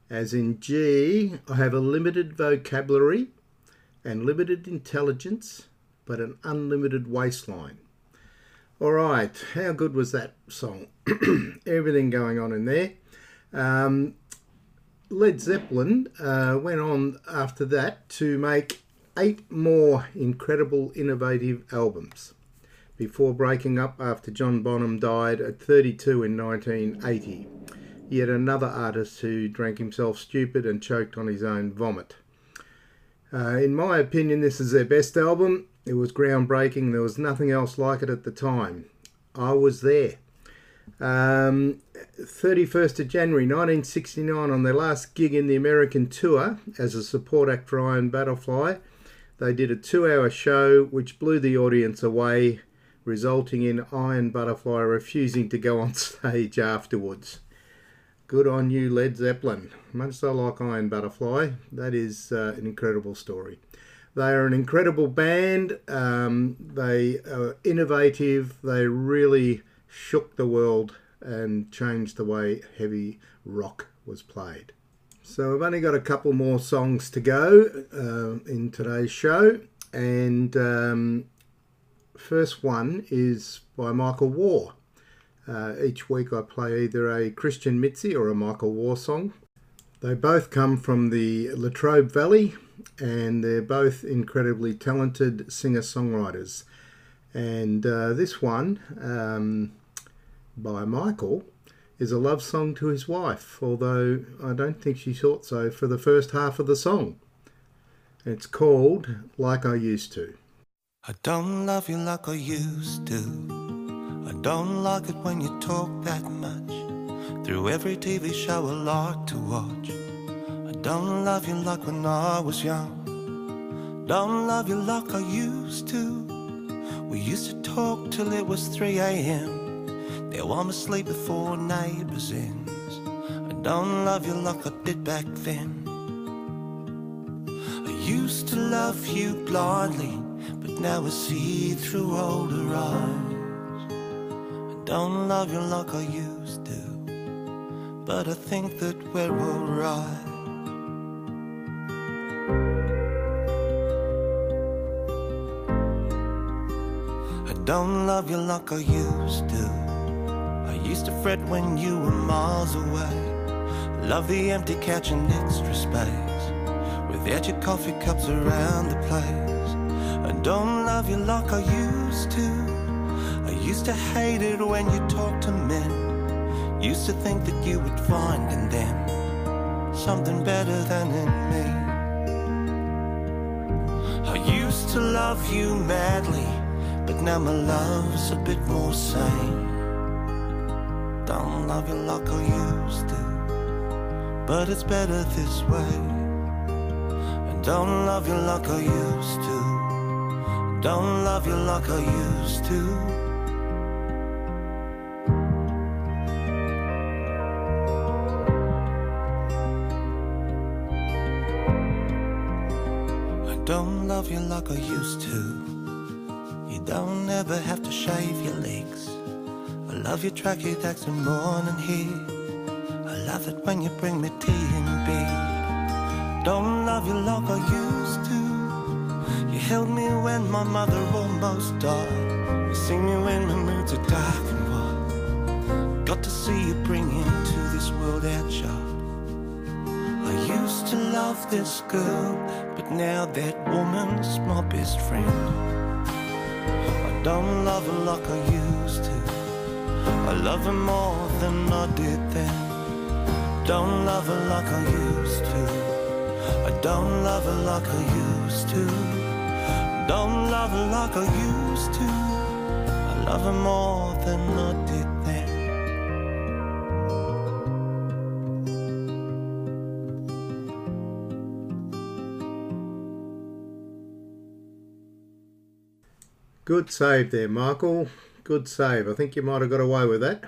As in G, I have a limited vocabulary and limited intelligence, but an unlimited waistline. All right, how good was that song? Everything going on in there. Um, Led Zeppelin uh, went on after that to make eight more incredible, innovative albums before breaking up after John Bonham died at 32 in 1980. Yet another artist who drank himself stupid and choked on his own vomit. Uh, in my opinion, this is their best album. It was groundbreaking. There was nothing else like it at the time. I was there. Um, 31st of January 1969, on their last gig in the American tour as a support act for Iron Butterfly, they did a two hour show which blew the audience away, resulting in Iron Butterfly refusing to go on stage afterwards. Good on you, Led Zeppelin. Much I like Iron Butterfly, that is uh, an incredible story. They are an incredible band. Um, they are innovative. They really shook the world and changed the way heavy rock was played. So I've only got a couple more songs to go uh, in today's show, and um, first one is by Michael Waugh. Uh, each week I play either a Christian Mitzi or a Michael Waugh song. They both come from the Latrobe Valley, and they're both incredibly talented singer songwriters. And uh, this one um, by Michael is a love song to his wife, although I don't think she thought so for the first half of the song. It's called Like I Used to. I don't love you like I used to. I don't like it when you talk that much. Through every TV show I like to watch. I don't love you like when I was young. Don't love you like I used to. We used to talk till it was 3 a.m. Now I'm asleep before neighbours ends. I don't love you like I did back then. I used to love you blindly, now I see through older eyes. I don't love you like I used to, but I think that we're alright. I don't love you like I used to. I used to fret when you were miles away. Love the empty couch and extra space. Without your coffee cups around the place. Don't love you like I used to. I used to hate it when you talked to men. Used to think that you would find in them something better than in me. I used to love you madly, but now my love's a bit more sane. Don't love you like I used to, but it's better this way. And don't love you like I used to. Don't love you like I used to. I don't love you like I used to. You don't ever have to shave your legs. I love your tracky that's in morning heat I love it when you bring me tea and beer Don't love you like I used to. Held me when my mother almost died. You see me when my moods are dark and wild. Got to see you bring into this world outshot. I used to love this girl, but now that woman's my best friend. I don't love her like I used to. I love her more than I did then. Don't love her like I used to. I don't love her like I used to. Don't love her like I used to. I love her more than I did then. Good save there, Michael. Good save. I think you might have got away with that.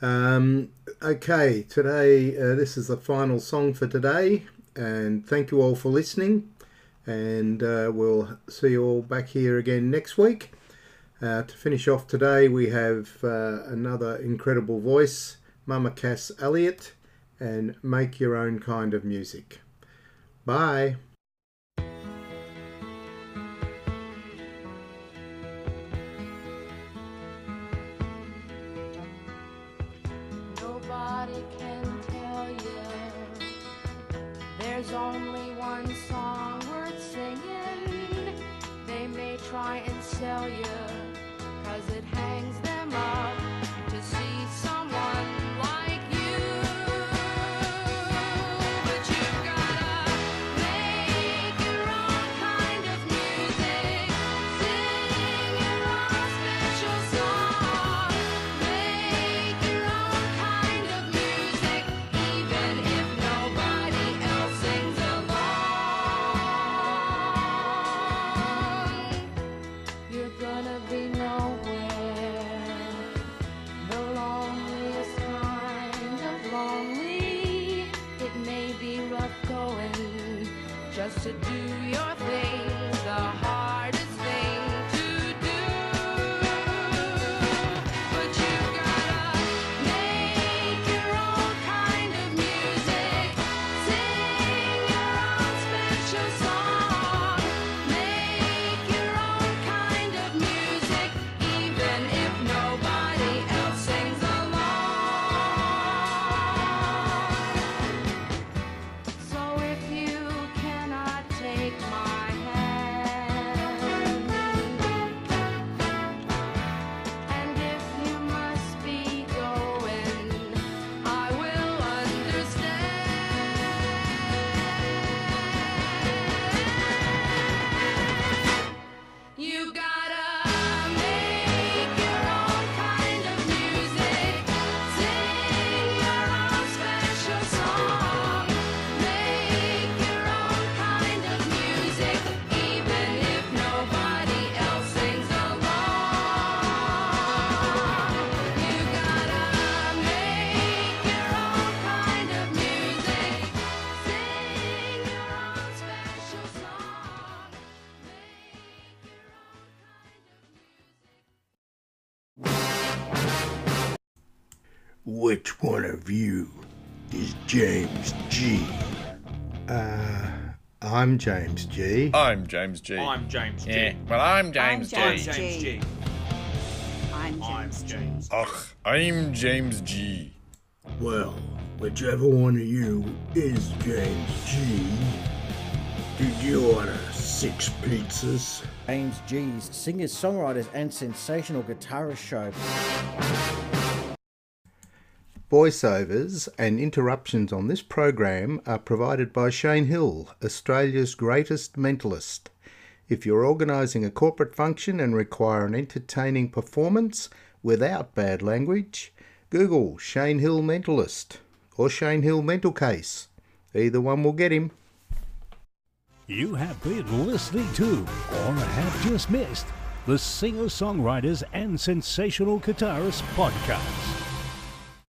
Um, okay, today, uh, this is the final song for today, and thank you all for listening. And uh, we'll see you all back here again next week. Uh, to finish off today, we have uh, another incredible voice, Mama Cass Elliot, and Make Your Own Kind of Music. Bye. Sell you, to do your G? Uh, I'm James G. I'm James G. I'm James G. Yeah, well, I'm James I'm G. James James G. I'm I'm James. James. Ugh, I'm James G. Well, whichever one of you is James G, did you order six pizzas? James G's singers, songwriters, and sensational guitarist show. Voiceovers and interruptions on this program are provided by Shane Hill, Australia's greatest mentalist. If you're organising a corporate function and require an entertaining performance without bad language, Google Shane Hill Mentalist or Shane Hill Mental Case. Either one will get him. You have been listening to, or have just missed, the Singer Songwriters and Sensational Guitarists Podcast.